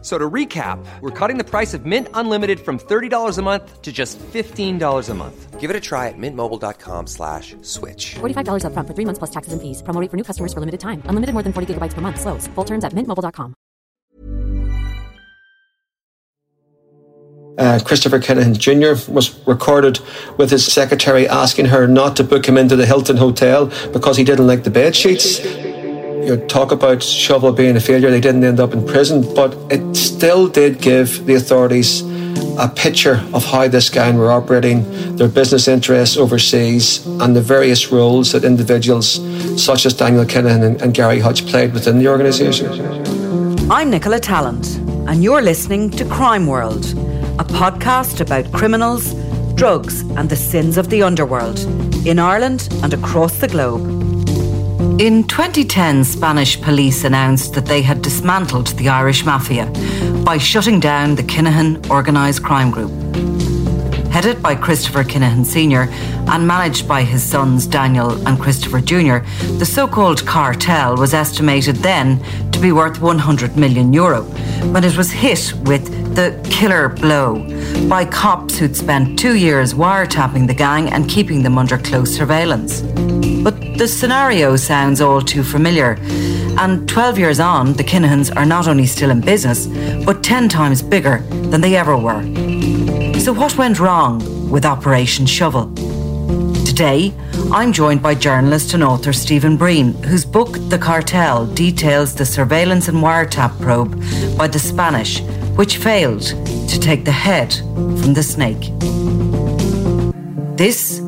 So to recap, we're cutting the price of Mint Unlimited from $30 a month to just $15 a month. Give it a try at mintmobile.com slash switch. $45 up front for three months plus taxes and fees. Promo rate for new customers for limited time. Unlimited more than 40 gigabytes per month. Slows. Full terms at mintmobile.com. Uh, Christopher Kinahan Jr. was recorded with his secretary asking her not to book him into the Hilton Hotel because he didn't like the bed sheets you know, talk about Shovel being a failure. They didn't end up in prison, but it still did give the authorities a picture of how this gang were operating, their business interests overseas, and the various roles that individuals such as Daniel Kinahan and, and Gary Hutch played within the organisation. I'm Nicola Tallant, and you're listening to Crime World, a podcast about criminals, drugs, and the sins of the underworld in Ireland and across the globe. In 2010, Spanish police announced that they had dismantled the Irish mafia by shutting down the Kinahan organised crime group. Headed by Christopher Kinahan Sr. and managed by his sons Daniel and Christopher Jr., the so called cartel was estimated then to be worth 100 million euro when it was hit with the killer blow by cops who'd spent two years wiretapping the gang and keeping them under close surveillance. But the scenario sounds all too familiar. And 12 years on, the Kinahans are not only still in business, but 10 times bigger than they ever were. So, what went wrong with Operation Shovel? Today, I'm joined by journalist and author Stephen Breen, whose book The Cartel details the surveillance and wiretap probe by the Spanish, which failed to take the head from the snake. This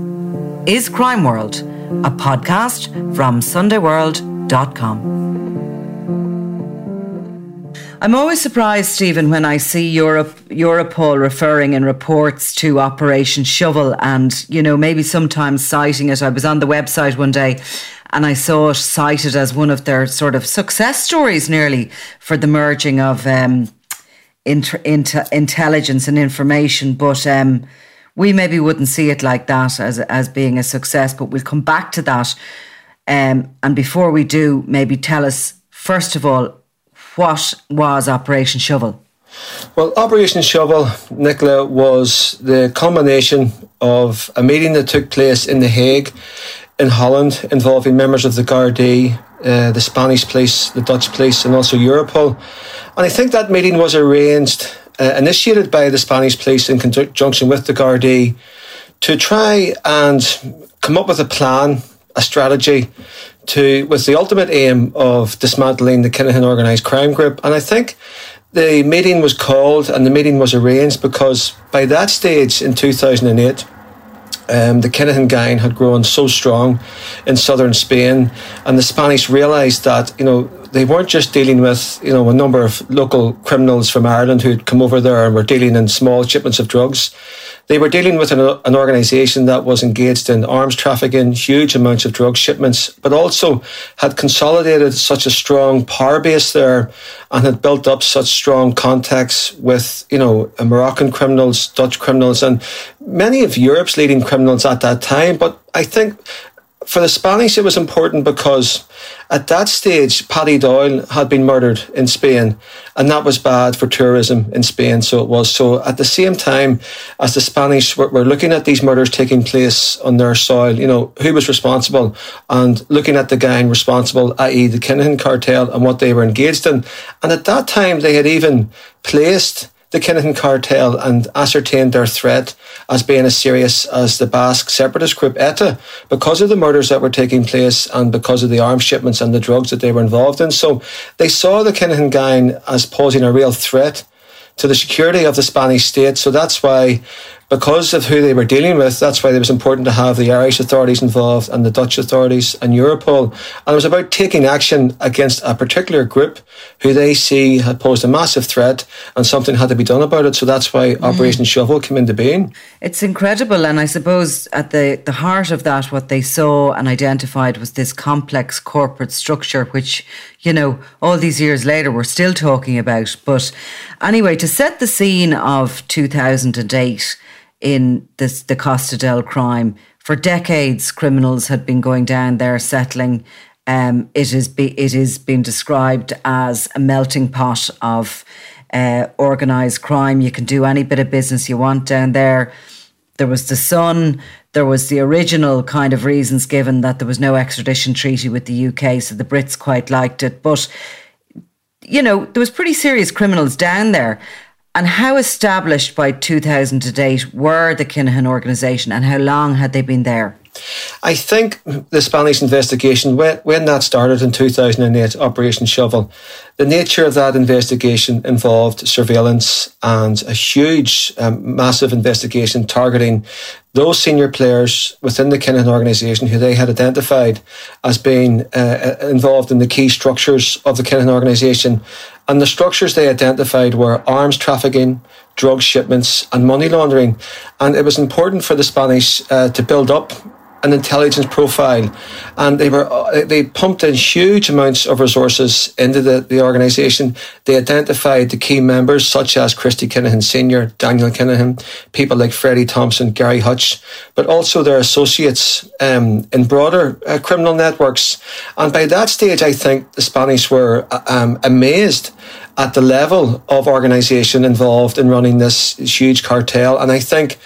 is Crime World, a podcast from SundayWorld.com. I'm always surprised, Stephen, when I see Europe, Europol referring in reports to Operation Shovel and, you know, maybe sometimes citing it. I was on the website one day and I saw it cited as one of their sort of success stories nearly for the merging of um, inter, inter, intelligence and information. But um, we maybe wouldn't see it like that as, as being a success, but we'll come back to that. Um, and before we do, maybe tell us, first of all, what was Operation Shovel? Well, Operation Shovel, Nicola, was the culmination of a meeting that took place in The Hague in Holland involving members of the Gardaí, uh, the Spanish police, the Dutch police, and also Europol. And I think that meeting was arranged, uh, initiated by the Spanish police in conjunction with the Gardaí, to try and come up with a plan, a strategy to with the ultimate aim of dismantling the Kinahan organised crime group. And I think the meeting was called and the meeting was arranged because by that stage in 2008, um, the Kinahan gang had grown so strong in southern Spain, and the Spanish realised that you know they weren't just dealing with you know a number of local criminals from Ireland who'd come over there and were dealing in small shipments of drugs. They were dealing with an, an organisation that was engaged in arms trafficking, huge amounts of drug shipments, but also had consolidated such a strong power base there and had built up such strong contacts with, you know, Moroccan criminals, Dutch criminals, and many of Europe's leading criminals at that time. But I think for the Spanish, it was important because at that stage, Paddy Doyle had been murdered in Spain, and that was bad for tourism in Spain. So it was. So at the same time as the Spanish were, were looking at these murders taking place on their soil, you know, who was responsible, and looking at the gang responsible, i.e., the Kinahan cartel and what they were engaged in. And at that time, they had even placed the Kinahan cartel and ascertained their threat as being as serious as the Basque separatist group ETA because of the murders that were taking place and because of the arms shipments and the drugs that they were involved in. So they saw the Kinahan gang as posing a real threat to the security of the Spanish state. So that's why because of who they were dealing with, that's why it was important to have the Irish authorities involved and the Dutch authorities and Europol. And it was about taking action against a particular group who they see had posed a massive threat and something had to be done about it. So that's why mm. Operation Shovel came into being. It's incredible. And I suppose at the, the heart of that, what they saw and identified was this complex corporate structure, which, you know, all these years later, we're still talking about. But anyway, to set the scene of 2008, in this, the Costa del crime. For decades, criminals had been going down there settling. Um, it is be, it is been described as a melting pot of uh, organised crime. You can do any bit of business you want down there. There was the Sun. There was the original kind of reasons given that there was no extradition treaty with the UK, so the Brits quite liked it. But you know, there was pretty serious criminals down there. And how established by 2008 were the Kinahan organisation and how long had they been there? I think the Spanish investigation, when, when that started in 2008, Operation Shovel, the nature of that investigation involved surveillance and a huge, um, massive investigation targeting those senior players within the Kinahan organisation who they had identified as being uh, uh, involved in the key structures of the Kinahan organisation. And the structures they identified were arms trafficking, drug shipments, and money laundering. And it was important for the Spanish uh, to build up an intelligence profile, and they were uh, they pumped in huge amounts of resources into the, the organisation. They identified the key members such as Christy Kinahan Senior, Daniel Kinahan, people like Freddie Thompson, Gary Hutch, but also their associates um, in broader uh, criminal networks. And by that stage, I think the Spanish were uh, um, amazed at the level of organisation involved in running this huge cartel. And I think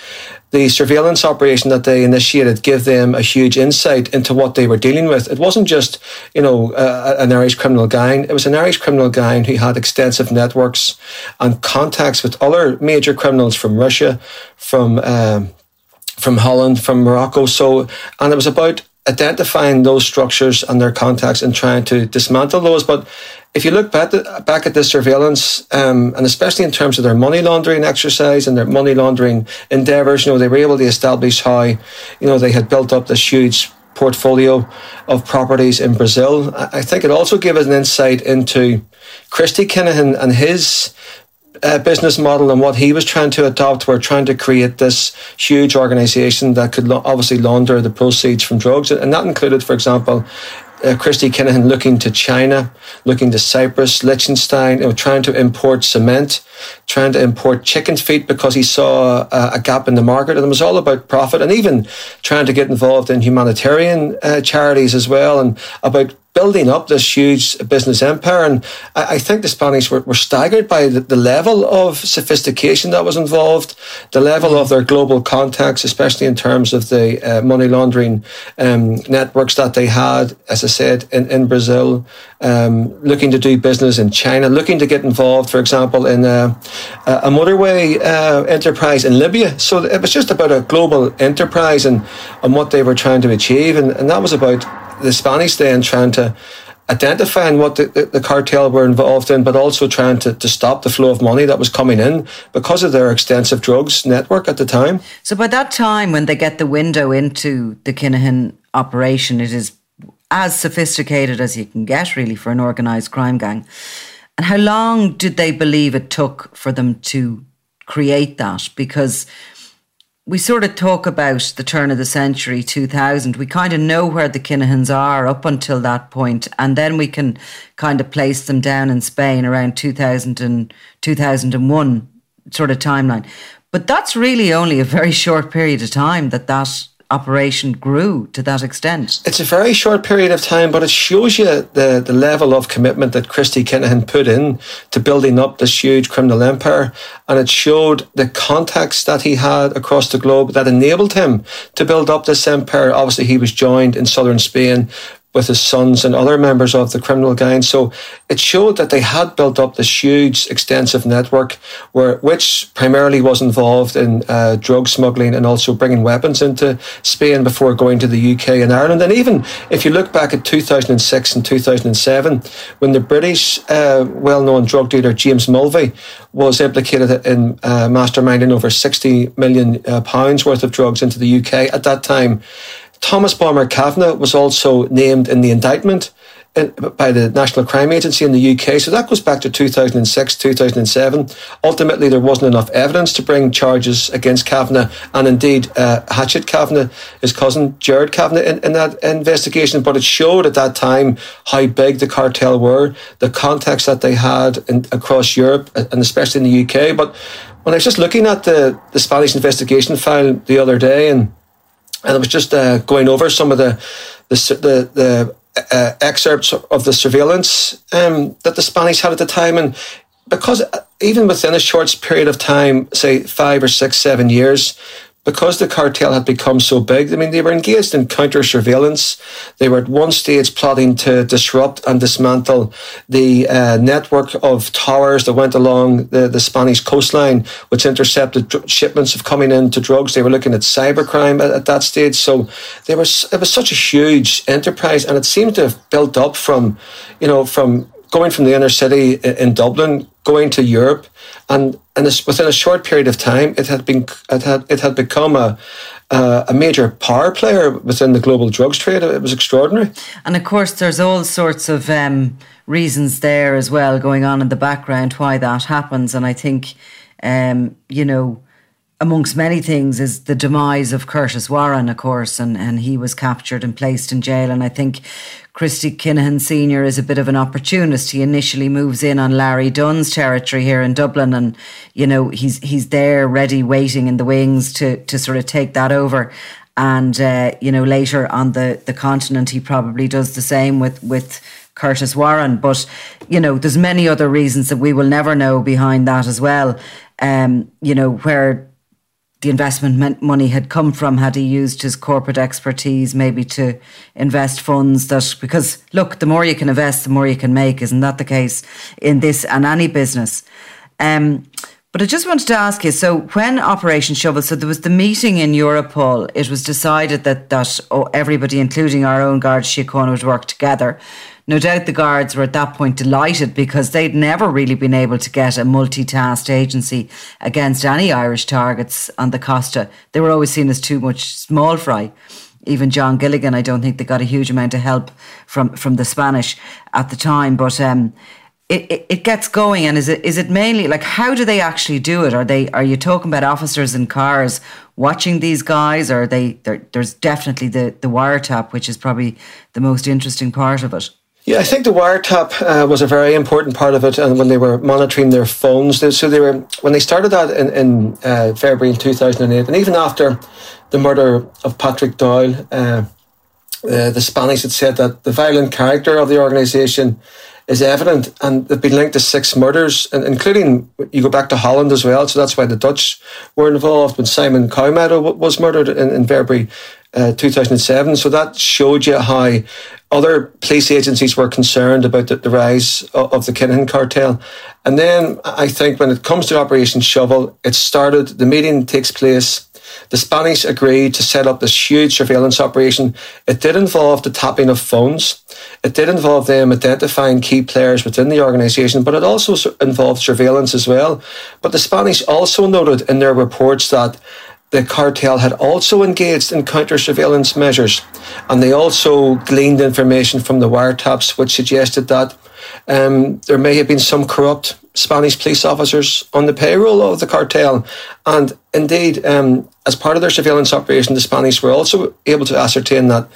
the surveillance operation that they initiated gave them a huge insight into what they were dealing with. It wasn't just, you know, uh, an Irish criminal gang. It was an Irish criminal gang who had extensive networks and contacts with other major criminals from Russia, from um, from Holland, from Morocco. So, and it was about identifying those structures and their contacts and trying to dismantle those. But if you look back, back at the surveillance, um, and especially in terms of their money laundering exercise and their money laundering endeavours, you know, they were able to establish how, you know, they had built up this huge portfolio of properties in Brazil. I think it also gave us an insight into Christy Kinahan and his uh, business model and what he was trying to adopt were trying to create this huge organization that could lo- obviously launder the proceeds from drugs. And that included, for example, uh, Christy Kinahan looking to China, looking to Cyprus, Liechtenstein, you know, trying to import cement, trying to import chicken feet because he saw a, a, gap in the market. And it was all about profit and even trying to get involved in humanitarian uh, charities as well and about building up this huge business empire. And I, I think the Spanish were, were staggered by the, the, level of sophistication that was involved, the level of their global contacts, especially in terms of the uh, money laundering um, networks that they had, as I said, in, in Brazil, um, looking to do business in China, looking to get involved, for example, in uh, a motorway uh, enterprise in Libya. So it was just about a global enterprise and, and what they were trying to achieve. And, and that was about the Spanish then trying to identifying what the, the, the, cartel were involved in, but also trying to, to stop the flow of money that was coming in because of their extensive drugs network at the time. So by that time, when they get the window into the Kinahan operation, it is as sophisticated as you can get, really, for an organised crime gang. And how long did they believe it took for them to create that? Because we sort of talk about the turn of the century 2000 we kind of know where the kinahans are up until that point and then we can kind of place them down in spain around 2000 and 2001 sort of timeline. But that's really only a very short period of time that that operation grew to that extent. It's a very short period of time, but it shows you the, the level of commitment that Christy Kinahan put in to building up this huge criminal empire. And it showed the contacts that he had across the globe that enabled him to build up this empire. Obviously, he was joined in southern Spain with his sons and other members of the criminal gang. So it showed that they had built up this huge, extensive network, where which primarily was involved in uh, drug smuggling and also bringing weapons into Spain before going to the UK and Ireland. And even if you look back at 2006 and 2007, when the British uh, well-known drug dealer James Mulvey was implicated in uh, masterminding over 60 million uh, pounds worth of drugs into the UK at that time Thomas Bomber Kavanagh was also named in the indictment in, by the National Crime Agency in the UK. So that goes back to 2006, 2007. Ultimately, there wasn't enough evidence to bring charges against Kavanagh, and indeed, uh, Hatchet Kavanagh, his cousin Gerard Kavanagh, in, in, that investigation. But it showed at that time how big the cartel were, the contacts that they had in, across Europe, and especially in the UK. But when I was just looking at the, the Spanish investigation file the other day, and and I was just uh, going over some of the the the, the uh, excerpts of the surveillance um, that the Spanish had at the time, and because uh, even within a short period of time, say five or six, seven years, because the cartel had become so big, I mean, they were engaged in counter surveillance. They were at one stage plotting to disrupt and dismantle the uh, network of towers that went along the, the Spanish coastline, which intercepted dr- shipments of coming into drugs. They were looking at cybercrime at, at that stage. So there was, it was such a huge enterprise and it seemed to have built up from, you know, from going from the inner city in Dublin, going to Europe, and and within a short period of time, it had been it had it had become a uh, a major power player within the global drugs trade. It was extraordinary. And of course, there's all sorts of um, reasons there as well going on in the background why that happens. And I think, um, you know, amongst many things is the demise of Curtis Warren, of course, and, and he was captured and placed in jail. And I think Christy Kinahan Sr. is a bit of an opportunist. He initially moves in on Larry Dunne's territory here in Dublin, and you know he's he's there, ready, waiting in the wings to to sort of take that over. And uh, you know later on the the continent, he probably does the same with with. Curtis Warren, but you know, there's many other reasons that we will never know behind that as well. Um, you know, where the investment money had come from had he used his corporate expertise maybe to invest funds that because look the more you can invest the more you can make isn't that the case in this and any business? Um, but I just wanted to ask you so when Operation Shovel so there was the meeting in Europol it was decided that that oh, everybody including our own guards, Síochána would work together no doubt the guards were at that point delighted because they'd never really been able to get a multitasked agency against any Irish targets on the Costa. They were always seen as too much small fry. Even John Gilligan, I don't think they got a huge amount of help from, from the Spanish at the time. But um, it, it, it, gets going and is it is it mainly like how do they actually do it? Are they are you talking about officers in cars watching these guys or are they there's definitely the the wiretap which is probably the most interesting part of it? Yeah, I think the wiretap uh, was a very important part of it, and when they were monitoring their phones, so they were when they started that in, in uh, February two thousand and eight, and even after the murder of Patrick Doyle, uh, uh, the Spanish had said that the violent character of the organisation is evident, and they've been linked to six murders, and including you go back to Holland as well. So that's why the Dutch were involved when Simon Cowmeadow was murdered in, in February uh, 2007. So that showed you how other police agencies were concerned about the, the rise of, of, the Kinahan cartel. And then I think when it comes to Operation Shovel, it started, the meeting takes place. The Spanish agreed to set up this huge surveillance operation. It did involve the tapping of phones. It did involve them identifying key players within the organisation, but it also involved surveillance as well. But the Spanish also noted in their reports that the cartel had also engaged in counter surveillance measures, and they also gleaned information from the wiretaps which suggested that um, there may have been some corrupt Spanish police officers on the payroll of the cartel. And indeed, um, as part of their surveillance operation, the Spanish were also able to ascertain that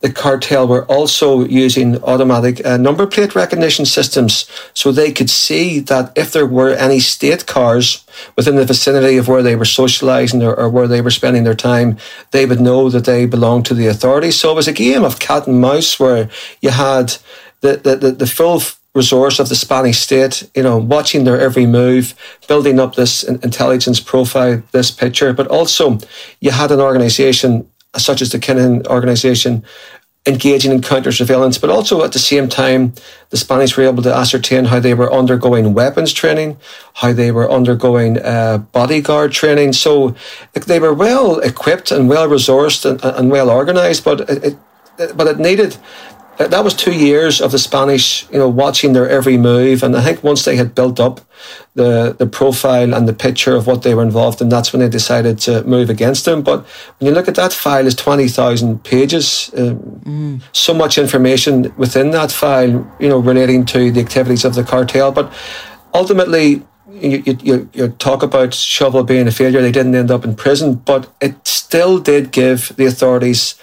the cartel were also using automatic uh, number plate recognition systems so they could see that if there were any state cars within the vicinity of where they were socializing or, or, where they were spending their time, they would know that they belonged to the authorities. So it was a game of cat and mouse where you had the, the, the, the full resource of the Spanish state, you know, watching their every move, building up this intelligence profile, this picture, but also you had an organization such as the Kinahan organization engaging in counter surveillance, but also at the same time, the Spanish were able to ascertain how they were undergoing weapons training, how they were undergoing uh, bodyguard training. So they were well equipped and well resourced and, and well organized, but it, it, but it needed that was two years of the Spanish, you know, watching their every move. And I think once they had built up the the profile and the picture of what they were involved in, that's when they decided to move against them. But when you look at that file, is twenty thousand pages. Uh, mm. So much information within that file, you know, relating to the activities of the cartel. But ultimately, you, you, you talk about Shovel being a failure. They didn't end up in prison, but it still did give the authorities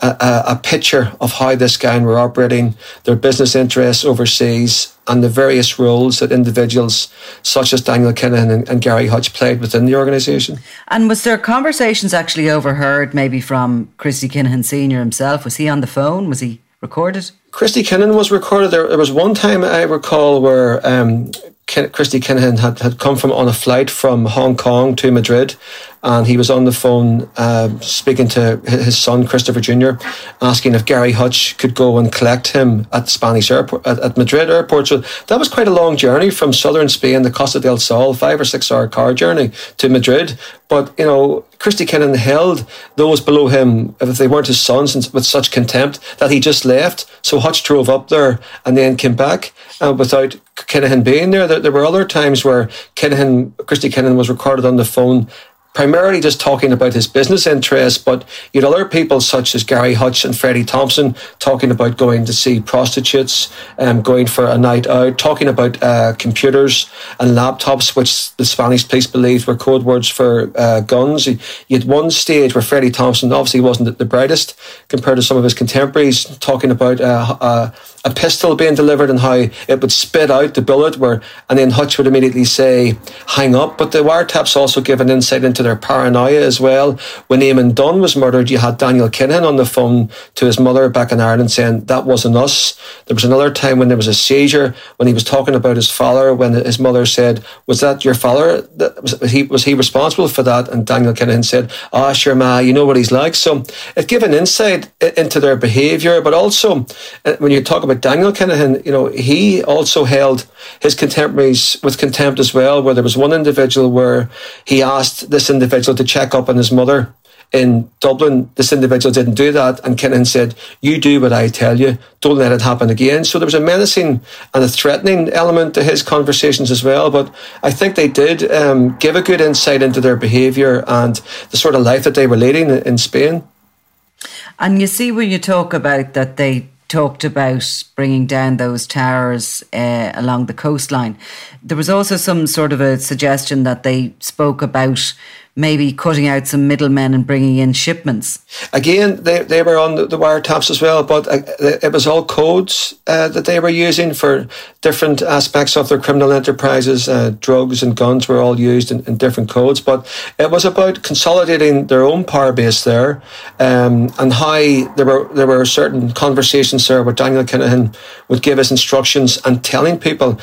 a, a, picture of how this gang were operating, their business interests overseas, and the various roles that individuals such as Daniel Kinahan and, and Gary Hutch played within the organisation. And was there conversations actually overheard, maybe from Christy Kinahan Senior himself? Was he on the phone? Was he recorded? Christy Kinahan was recorded. There, there was one time I recall where um, Christy Kinahan had, had come from on a flight from Hong Kong to Madrid, and he was on the phone uh, speaking to his son Christopher Jr., asking if Gary Hutch could go and collect him at the Spanish airport at, at Madrid airport. So that was quite a long journey from southern Spain, the Costa del Sol, five or six hour car journey to Madrid. But you know, Christy Kinahan held those below him if they weren't his sons with such contempt that he just left. So Hutch drove up there and then came back uh, without Kinahan being there. there. There were other times where Kinahan, Christy Kinahan was recorded on the phone primarily just talking about his business interests, but you had other people such as Gary Hutch and Freddie Thompson talking about going to see prostitutes, um, going for a night out, talking about uh, computers and laptops, which the Spanish police believed were code words for uh, guns. You had one stage where Freddie Thompson obviously wasn't the brightest compared to some of his contemporaries, talking about uh, uh a pistol being delivered and how it would spit out the bullet where and then Hutch would immediately say hang up. But the wiretaps also give an insight into their paranoia as well. When Eamon Dunne was murdered you had Daniel Kinahan on the phone to his mother back in Ireland saying that wasn't us. There was another time when there was a seizure when he was talking about his father when his mother said was that your father that was he was he responsible for that? And Daniel Kinahan said ah sure ma you know what he's like. So it gave an insight into their behaviour but also uh, when you talk about Daniel Kinahan, you know, he also held his contemporaries with contempt as well, where there was one individual where he asked this individual to check up on his mother in Dublin. This individual didn't do that. And Kinahan said, You do what I tell you. Don't let it happen again. So there was a menacing and a threatening element to his conversations as well. But I think they did um, give a good insight into their behaviour and the sort of life that they were leading in Spain. And you see, when you talk about that, they talked about bringing down those towers uh, along the coastline. There was also some sort of a suggestion that they spoke about maybe cutting out some middlemen and bringing in shipments. Again, they, they were on the, wiretaps as well, but uh, it was all codes uh, that they were using for different aspects of their criminal enterprises. Uh, drugs and guns were all used in, in, different codes, but it was about consolidating their own power base there um, and how there were there were certain conversations there where Daniel Kinahan would give us instructions and telling people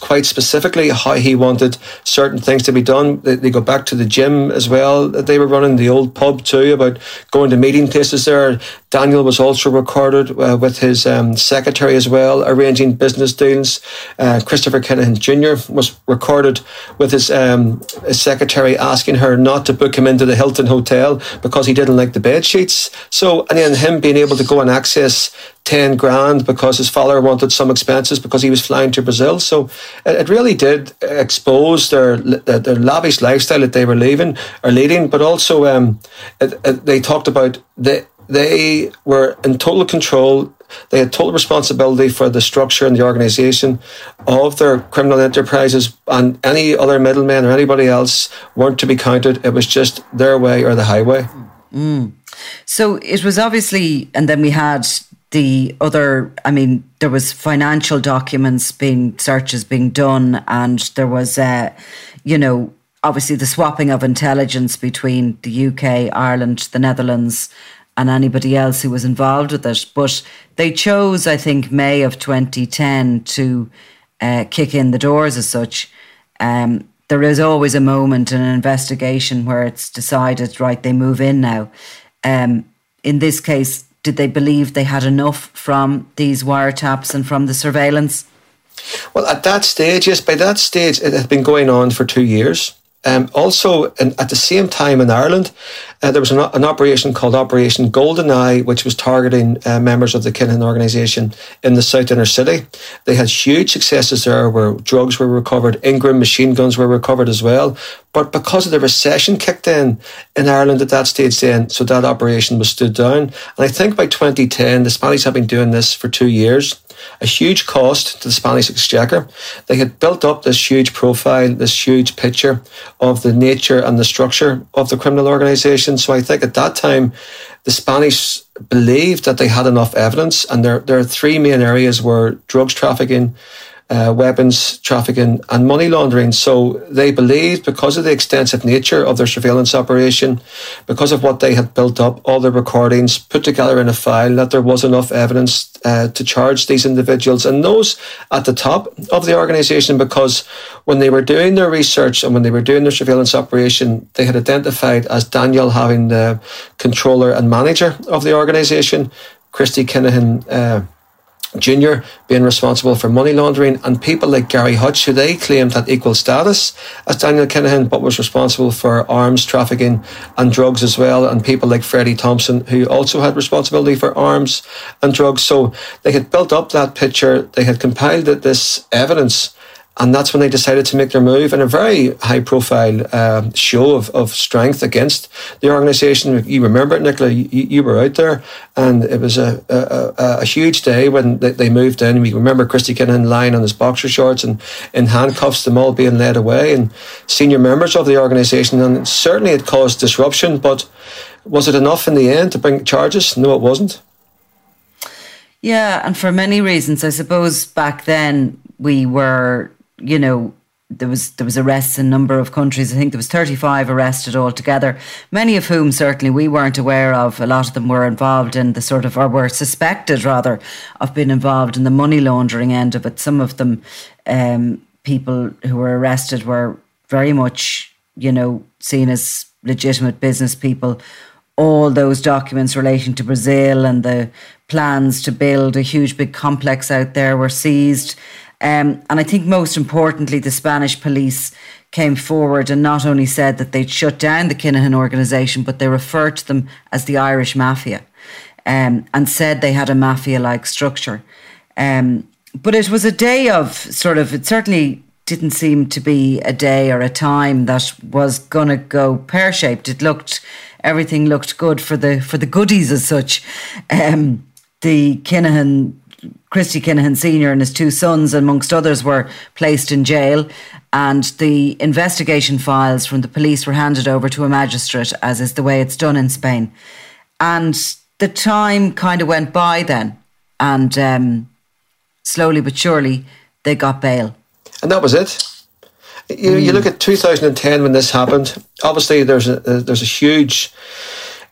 quite specifically how he wanted certain things to be done. They, they go back to the gym as well. They were running the old pub too about going to meeting places there. Daniel was also recorded uh, with his um, secretary as well, arranging business deals. Uh, Christopher Kinahan Jr. was recorded with his, um, his, secretary asking her not to book him into the Hilton Hotel because he didn't like the bed sheets. So, and then him being able to go and access 10 grand because his father wanted some expenses because he was flying to Brazil. So it, really did expose their, their lavish lifestyle that they were leaving or leading, but also um, it, it, they talked about the they were in total control. They had total responsibility for the structure and the organisation of their criminal enterprises, and any other middlemen or anybody else weren't to be counted. It was just their way or the highway. Mm. So it was obviously, and then we had the other, I mean, there was financial documents being, searches being done, and there was, uh, you know, obviously the swapping of intelligence between the UK, Ireland, the Netherlands, and anybody else who was involved with it. But they chose, I think, May of 2010 to uh, kick in the doors as such. Um, there is always a moment in an investigation where it's decided, right, they move in now. Um, in this case, did they believe they had enough from these wiretaps and from the surveillance? Well, at that stage, yes, by that stage, it had been going on for two years. Um, also, in, at the same time in Ireland, uh, there was an, an, operation called Operation Golden Eye, which was targeting uh, members of the Kinahan organisation in the South Inner City. They had huge successes there where drugs were recovered, Ingram machine guns were recovered as well. But because of the recession kicked in in Ireland at that stage, then, so that operation was stood down. And I think by 2010, the Spanish have been doing this for two years a huge cost to the Spanish exchequer. They had built up this huge profile, this huge picture of the nature and the structure of the criminal organisation. So I think at that time, the Spanish believed that they had enough evidence, and there are three main areas where drugs trafficking, uh, weapons trafficking and money laundering. So they believed because of the extensive nature of their surveillance operation, because of what they had built up, all the recordings put together in a file, that there was enough evidence uh, to charge these individuals and those at the top of the organisation because when they were doing their research and when they were doing their surveillance operation, they had identified as Daniel having the controller and manager of the organisation, Christy Kinahan. Uh, Junior being responsible for money laundering, and people like Gary Hutch, who they claimed had equal status as Daniel Kinahan, but was responsible for arms trafficking and drugs as well, and people like Freddie Thompson, who also had responsibility for arms and drugs. So they had built up that picture, they had compiled this evidence and that's when they decided to make their move in a very high profile uh, show of, of strength against the organisation. You remember it, Nicola, you, you, were out there, and it was a, a, a, huge day when they, they moved in. We remember Christy Kinahan lying on his boxer shorts and in handcuffs, them all being led away, and senior members of the organisation. And certainly it caused disruption, but was it enough in the end to bring charges? No, it wasn't. Yeah, and for many reasons, I suppose back then we were you know, there was there was arrests in a number of countries. I think there was 35 arrested altogether, many of whom certainly we weren't aware of. A lot of them were involved in the sort of, or were suspected rather, of being involved in the money laundering end of it. Some of them, um, people who were arrested were very much, you know, seen as legitimate business people. All those documents relating to Brazil and the plans to build a huge big complex out there were seized. Um, and I think most importantly, the Spanish police came forward and not only said that they'd shut down the Kinahan organisation, but they referred to them as the Irish Mafia um, and said they had a mafia like structure. Um, but it was a day of sort of, it certainly didn't seem to be a day or a time that was going to go pear shaped. It looked, everything looked good for the, for the goodies as such. Um, the Kinahan Christy Kinahan Sr. and his two sons, amongst others, were placed in jail. And the investigation files from the police were handed over to a magistrate, as is the way it's done in Spain. And the time kind of went by then. And um, slowly but surely, they got bail. And that was it. You, mm. you look at 2010 when this happened. Obviously, there's a, there's a huge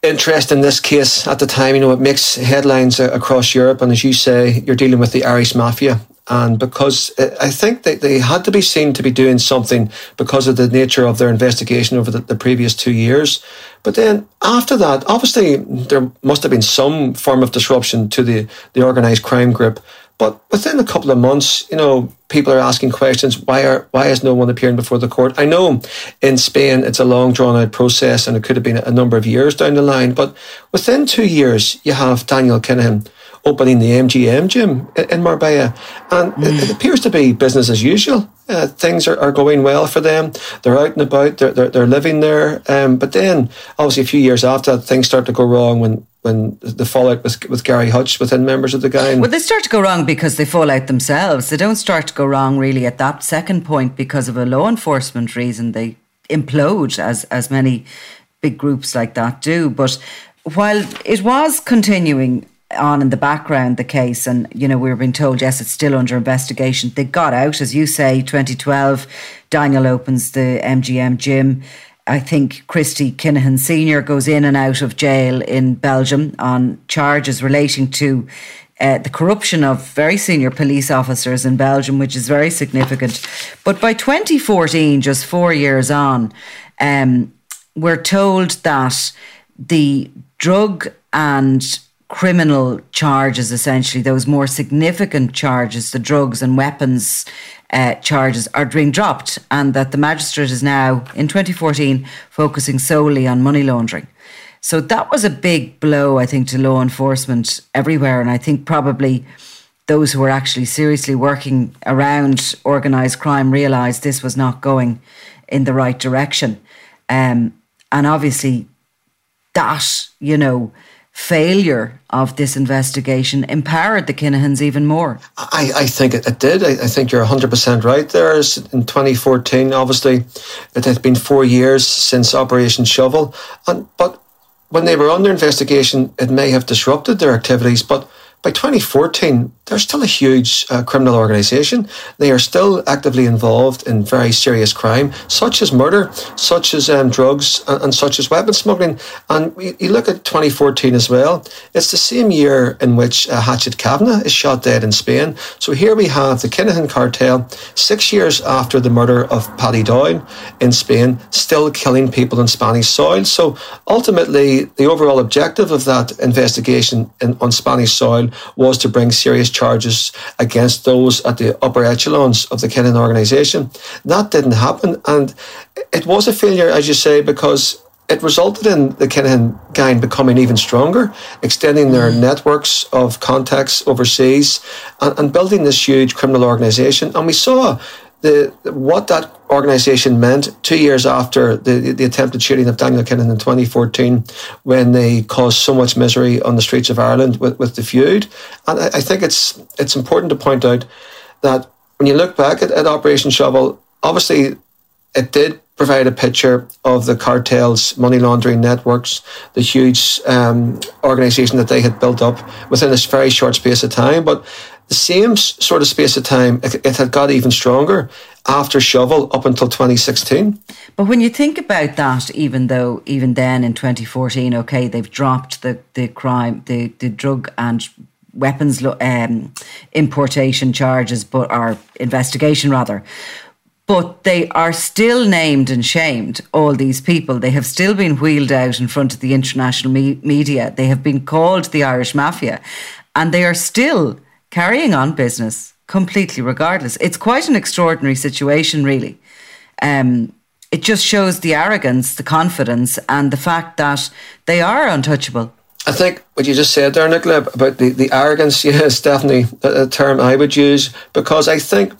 interest in this case at the time. You know, it makes headlines across Europe, and as you say, you're dealing with the Irish mafia. And because uh, I think that they had to be seen to be doing something because of the nature of their investigation over the, the previous two years. But then after that, obviously, there must have been some form of disruption to the, the organised crime group. But within a couple of months, you know, people are asking questions. Why are why is no one appearing before the court? I know in Spain it's a long drawn out process and it could have been a number of years down the line. But within two years, you have Daniel Kinahan opening the MGM gym in Marbella, and mm. it, it, appears to be business as usual. Uh, things are, are going well for them. They're out and about. They're they're, they're living there. Um, but then, obviously, a few years after, things start to go wrong when when the fallout with, with Gary Hutch within members of the gang. Well, they start to go wrong because they fall out themselves. They don't start to go wrong really at that second point because of a law enforcement reason. They implode as as many big groups like that do. But while it was continuing on in the background, the case, and you know, we were being told, yes, it's still under investigation. They got out, as you say, 2012. Daniel opens the MGM gym. I think Christy Kinahan Sr. goes in and out of jail in Belgium on charges relating to uh, the corruption of very senior police officers in Belgium, which is very significant. But by 2014, just four years on, um, we're told that the drug and criminal charges, essentially, those more significant charges, the drugs and weapons uh, charges, are being dropped, and that the magistrate is now, in 2014, focusing solely on money laundering. So that was a big blow, I think, to law enforcement everywhere. And I think probably those who were actually seriously working around organised crime realised this was not going in the right direction. Um, and obviously, that, you know, failure of this investigation empowered the Kinahans even more. I, I think it, it did. I, I, think you're 100% right there. In 2014, obviously, it had been four years since Operation Shovel. And, but when they were under investigation, it may have disrupted their activities. But by 2014, they're still a huge uh, criminal organisation. They are still actively involved in very serious crime, such as murder, such as um, drugs, and, and, such as weapons smuggling. And you look at 2014 as well, it's the same year in which uh, Hatchet Kavanagh is shot dead in Spain. So here we have the Kinahan cartel, six years after the murder of Paddy Doyle in Spain, still killing people in Spanish soil. So ultimately, the overall objective of that investigation in, on Spanish soil was to bring serious charges against those at the upper echelons of the Kinahan organisation. That didn't happen, and it was a failure, as you say, because it resulted in the Kinahan gang becoming even stronger, extending their mm. networks of contacts overseas and, and building this huge criminal organisation. And we saw the what that organisation meant two years after the, the attempted shooting of Daniel Kinahan in 2014 when they caused so much misery on the streets of Ireland with, with the feud. And I, I think it's it's important to point out that when you look back at, at Operation Shovel, obviously it did provide a picture of the cartel's money laundering networks, the huge um, organisation that they had built up within a very short space of time. But the same sort of space of time, it, it had got even stronger after Shovel up until 2016. But when you think about that, even though even then in 2014, okay, they've dropped the, the crime, the, the drug and weapons um, importation charges, but our investigation rather. But they are still named and shamed, all these people. They have still been wheeled out in front of the international me- media. They have been called the Irish Mafia. And they are still carrying on business completely regardless. It's quite an extraordinary situation, really. Um, it just shows the arrogance, the confidence, and the fact that they are untouchable. I think what you just said there, Nicola, about the, the arrogance, yes, definitely a, a term I would use because I think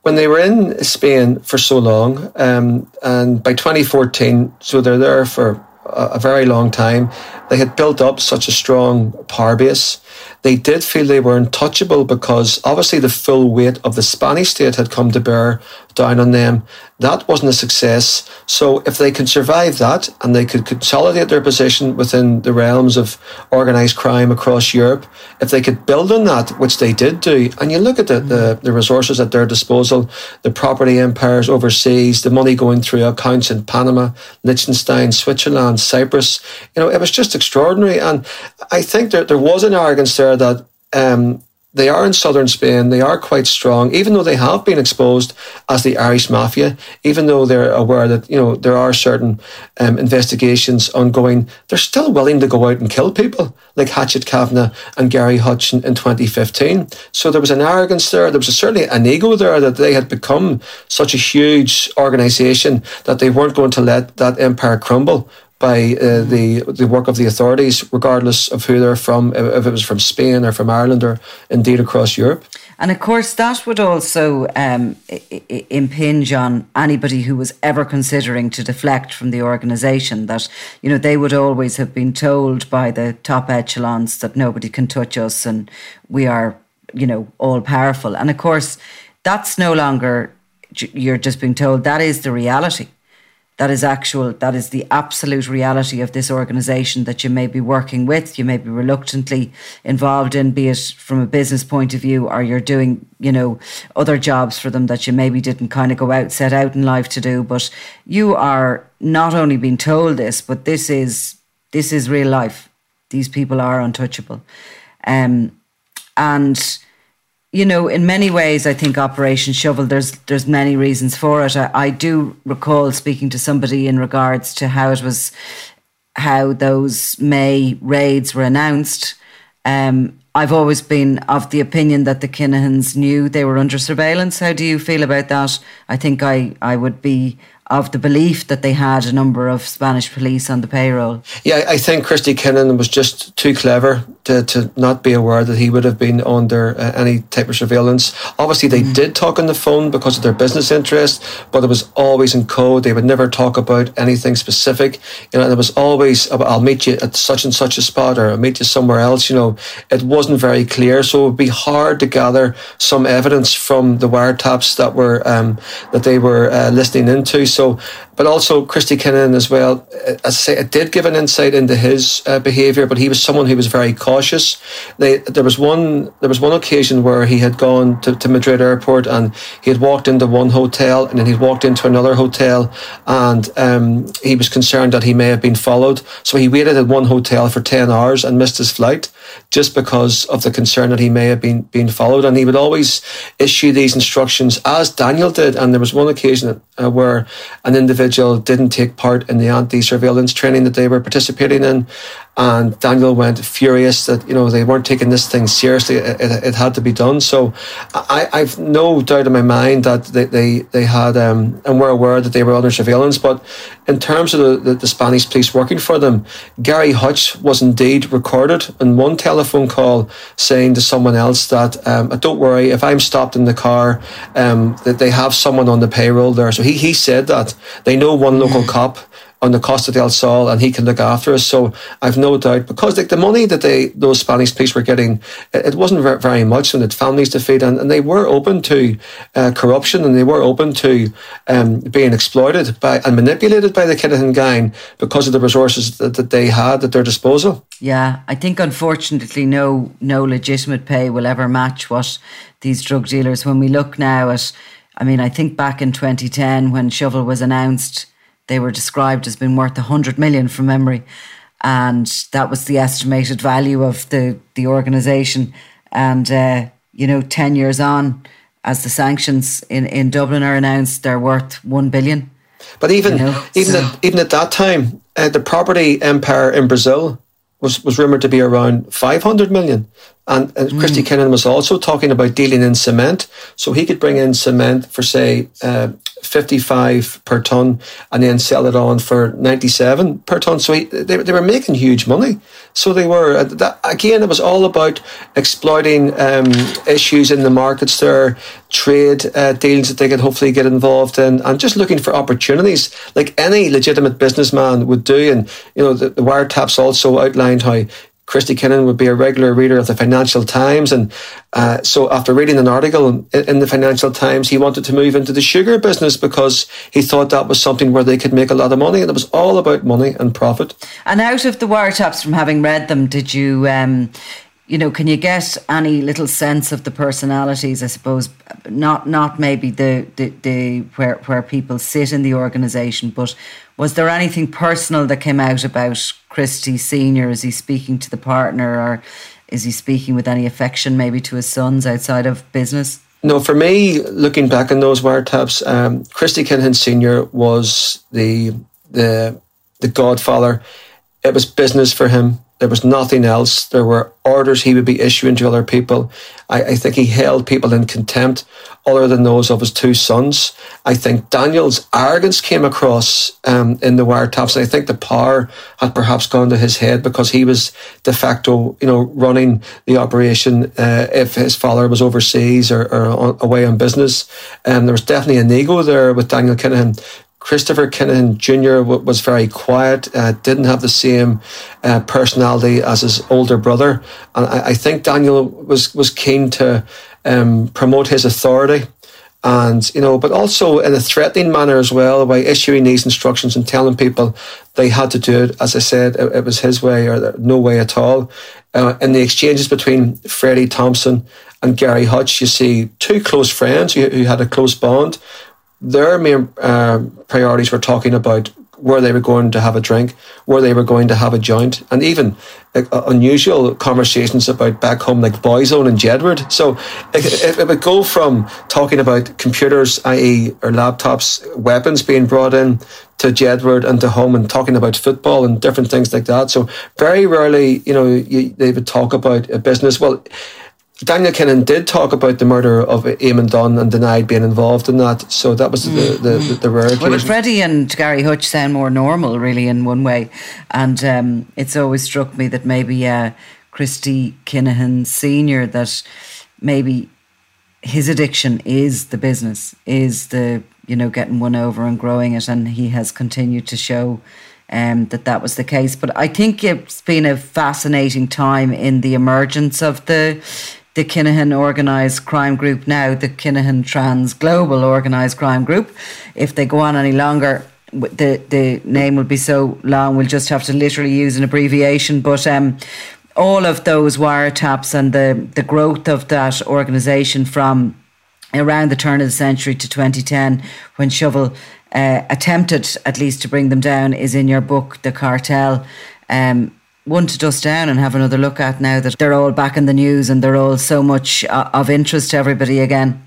when they were in Spain for so long, um, and by 2014, so they're there for a, a very long time, they had built up such a strong power base they did feel they were untouchable because obviously the full weight of the Spanish state had come to bear down on them. That wasn't a success. So if they could survive that and they could consolidate their position within the realms of organised crime across Europe, if they could build on that, which they did do, and you look at the, the, the resources at their disposal, the property empires overseas, the money going through accounts in Panama, Liechtenstein, Switzerland, Cyprus, you know, it was just extraordinary. And I think there, there was an arrogance there that um, they are in southern Spain. They are quite strong, even though they have been exposed as the Irish mafia. Even though they're aware that you know there are certain um, investigations ongoing, they're still willing to go out and kill people, like Hatchet Kavanagh and Gary Hutch in 2015. So there was an arrogance there. There was a, certainly an ego there that they had become such a huge organisation that they weren't going to let that empire crumble by uh, the the work of the authorities, regardless of who they're from, if it was from Spain or from Ireland or indeed across Europe. And of course, that would also um, impinge on anybody who was ever considering to deflect from the organisation. That you know they would always have been told by the top echelons that nobody can touch us and we are you know all powerful. And of course, that's no longer you're just being told that is the reality that is actual that is the absolute reality of this organization that you may be working with you may be reluctantly involved in be it from a business point of view or you're doing you know other jobs for them that you maybe didn't kind of go out set out in life to do. But you are not only being told this but this is this is real life. These people are untouchable. Um, and you know, in many ways, I think Operation Shovel. There's there's many reasons for it. I, I, do recall speaking to somebody in regards to how it was, how those May raids were announced. Um, I've always been of the opinion that the Kinahans knew they were under surveillance. How do you feel about that? I think I I would be of the belief that they had a number of Spanish police on the payroll. Yeah, I think Christy Kinahan was just too clever to, to not be aware that he would have been under uh, any type of surveillance. Obviously, they mm. did talk on the phone because of their business interest, but it was always in code. They would never talk about anything specific. You know, it was always, I'll meet you at such and such a spot or I'll meet you somewhere else. You know, it wasn't very clear. So it would be hard to gather some evidence from the wiretaps that were, um, that they were uh, listening into. So, but also Christy Kinahan as well, uh, as I say, it did give an insight into his uh, behaviour, but he was someone who was very cautious. They, there was one there was one occasion where he had gone to, to Madrid airport and he had walked into one hotel and then he'd walked into another hotel and um, he was concerned that he may have been followed. So he waited at one hotel for 10 hours and missed his flight just because of the concern that he may have been, been followed. And he would always issue these instructions as Daniel did. And there was one occasion uh, where an individual didn't take part in the anti-surveillance training that they were participating in and Daniel went furious that you know they weren't taking this thing seriously. It, it, it had to be done. So I, I've no doubt in my mind that they they, they had um, and were aware that they were under surveillance. But in terms of the, the, the Spanish police working for them, Gary Hutch was indeed recorded in one telephone call saying to someone else that um, don't worry if I'm stopped in the car, um, that they have someone on the payroll there. So he he said that they know one local cop on the Costa del Sol and he can look after us. So I've no doubt because the money that they those Spanish police were getting, it, wasn't very much and it families to feed and, and they were open to uh, corruption and they were open to um, being exploited by and manipulated by the Kinahan gang because of the resources that, that they had at their disposal. Yeah, I think unfortunately no no legitimate pay will ever match what these drug dealers. When we look now at, I mean, I think back in 2010 when Shovel was announced they were described as being worth 100 million from memory. And that was the estimated value of the, the organisation. And, uh, you know, 10 years on, as the sanctions in, in Dublin are announced, they're worth 1 billion. But even, you know, even, so. at, even at that time, uh, the property empire in Brazil was, was rumoured to be around 500 million. And, and mm. Christy Kinahan was also talking about dealing in cement. So he could bring in cement for, say, uh, 55 per ton and then sell it on for 97 per ton. So he, they, they were making huge money. So they were, uh, that, again, it was all about exploiting um, issues in the markets there, trade uh, deals that they could hopefully get involved in, and just looking for opportunities like any legitimate businessman would do. And, you know, the, the wiretaps also outlined how Christy Kinahan would be a regular reader of the Financial Times. And uh, so after reading an article in, in, the Financial Times, he wanted to move into the sugar business because he thought that was something where they could make a lot of money. And it was all about money and profit. And out of the wiretaps, from having read them, did you, um, you know, can you get any little sense of the personalities? I suppose not, not maybe the, the, the where where people sit in the organisation, but was there anything personal that came out about Christy Senior? Is he speaking to the partner, or is he speaking with any affection, maybe to his sons outside of business? No, for me, looking back on those wiretaps, um, Christy Kinahan Senior was the the the godfather. It was business for him. There was nothing else. There were orders he would be issuing to other people. I, I, think he held people in contempt other than those of his two sons. I think Daniel's arrogance came across um, in the wiretaps. And I think the power had perhaps gone to his head because he was de facto, you know, running the operation uh, if his father was overseas or, or away on business. And um, there was definitely an ego there with Daniel Kinahan Christopher Kinahan Jr. was very quiet, uh, didn't have the same uh, personality as his older brother. And I, I think Daniel was, was keen to um, promote his authority and you know, but also in a threatening manner as well by issuing these instructions and telling people they had to do it. As I said, it, it was his way or no way at all. Uh, in the exchanges between Freddie Thompson and Gary Hutch, you see two close friends who, who had a close bond. Their main uh, priorities were talking about where they were going to have a drink, where they were going to have a joint, and even uh, unusual conversations about back home, like Boyzone and Jedward. So it, it, would go from talking about computers, i.e., or laptops, weapons being brought in, to Jedward and to home and talking about football and different things like that. So very rarely, you know, you, they would talk about a business. Well, Daniel Kinahan did talk about the murder of Eamon Dunne and denied being involved in that. So that was the, mm. the, the, the rare Well, Freddie and Gary Hutch sound more normal, really, in one way. And um, it's always struck me that maybe uh, Christy Kinahan Sr., that maybe his addiction is the business, is the, you know, getting one over and growing it. And he has continued to show um, that that was the case. But I think it's been a fascinating time in the emergence of the the Kinahan Organised Crime Group now, the Kinahan Trans Global Organised Crime Group. If they go on any longer, the the name will be so long. We'll just have to literally use an abbreviation. But um, all of those wiretaps and the the growth of that organisation from around the turn of the century to 2010, when Shovel uh, attempted at least to bring them down, is in your book, The Cartel. Um, one to dust down and have another look at now that they're all back in the news and they're all so much uh, of interest to everybody again.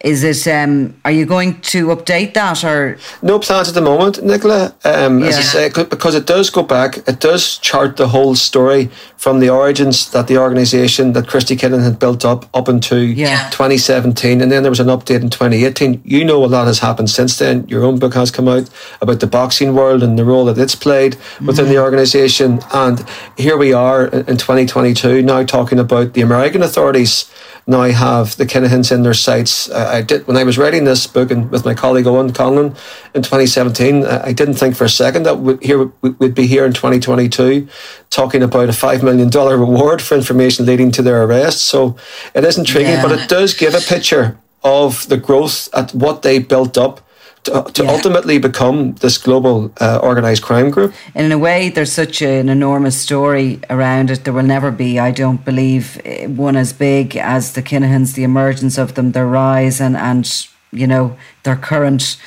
Is it? Um, are you going to update that or no plans at the moment, Nicola? Um, yeah. As I say, because it does go back, it does chart the whole story from the origins that the organisation that Christy Kinahan had built up up into yeah. 2017, and then there was an update in 2018. You know, a lot has happened since then. Your own book has come out about the boxing world and the role that it's played within mm-hmm. the organisation, and here we are in 2022 now talking about the American authorities now I have the Kinahans in their sights. I, I did when I was writing this book and with my colleague Owen Conlon in 2017. I didn't think for a second that we'd, here, we'd be here in 2022 talking about a five million dollar reward for information leading to their arrest. So it is intriguing, yeah. but it does give a picture of the growth at what they built up to, to yeah. ultimately become this global uh, organized crime group. And in a way, there's such an enormous story around it. There will never be, I don't believe, eh, one as big as the Kinahans, the emergence of them, their rise, and and you know their current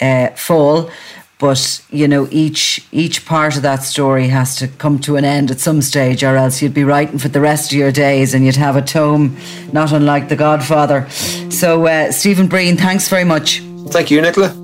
uh, fall. But you know, each each part of that story has to come to an end at some stage, or else you'd be writing for the rest of your days, and you'd have a tome not unlike The Godfather. So, uh, Stephen Breen, thanks very much. Thank you, Nicola.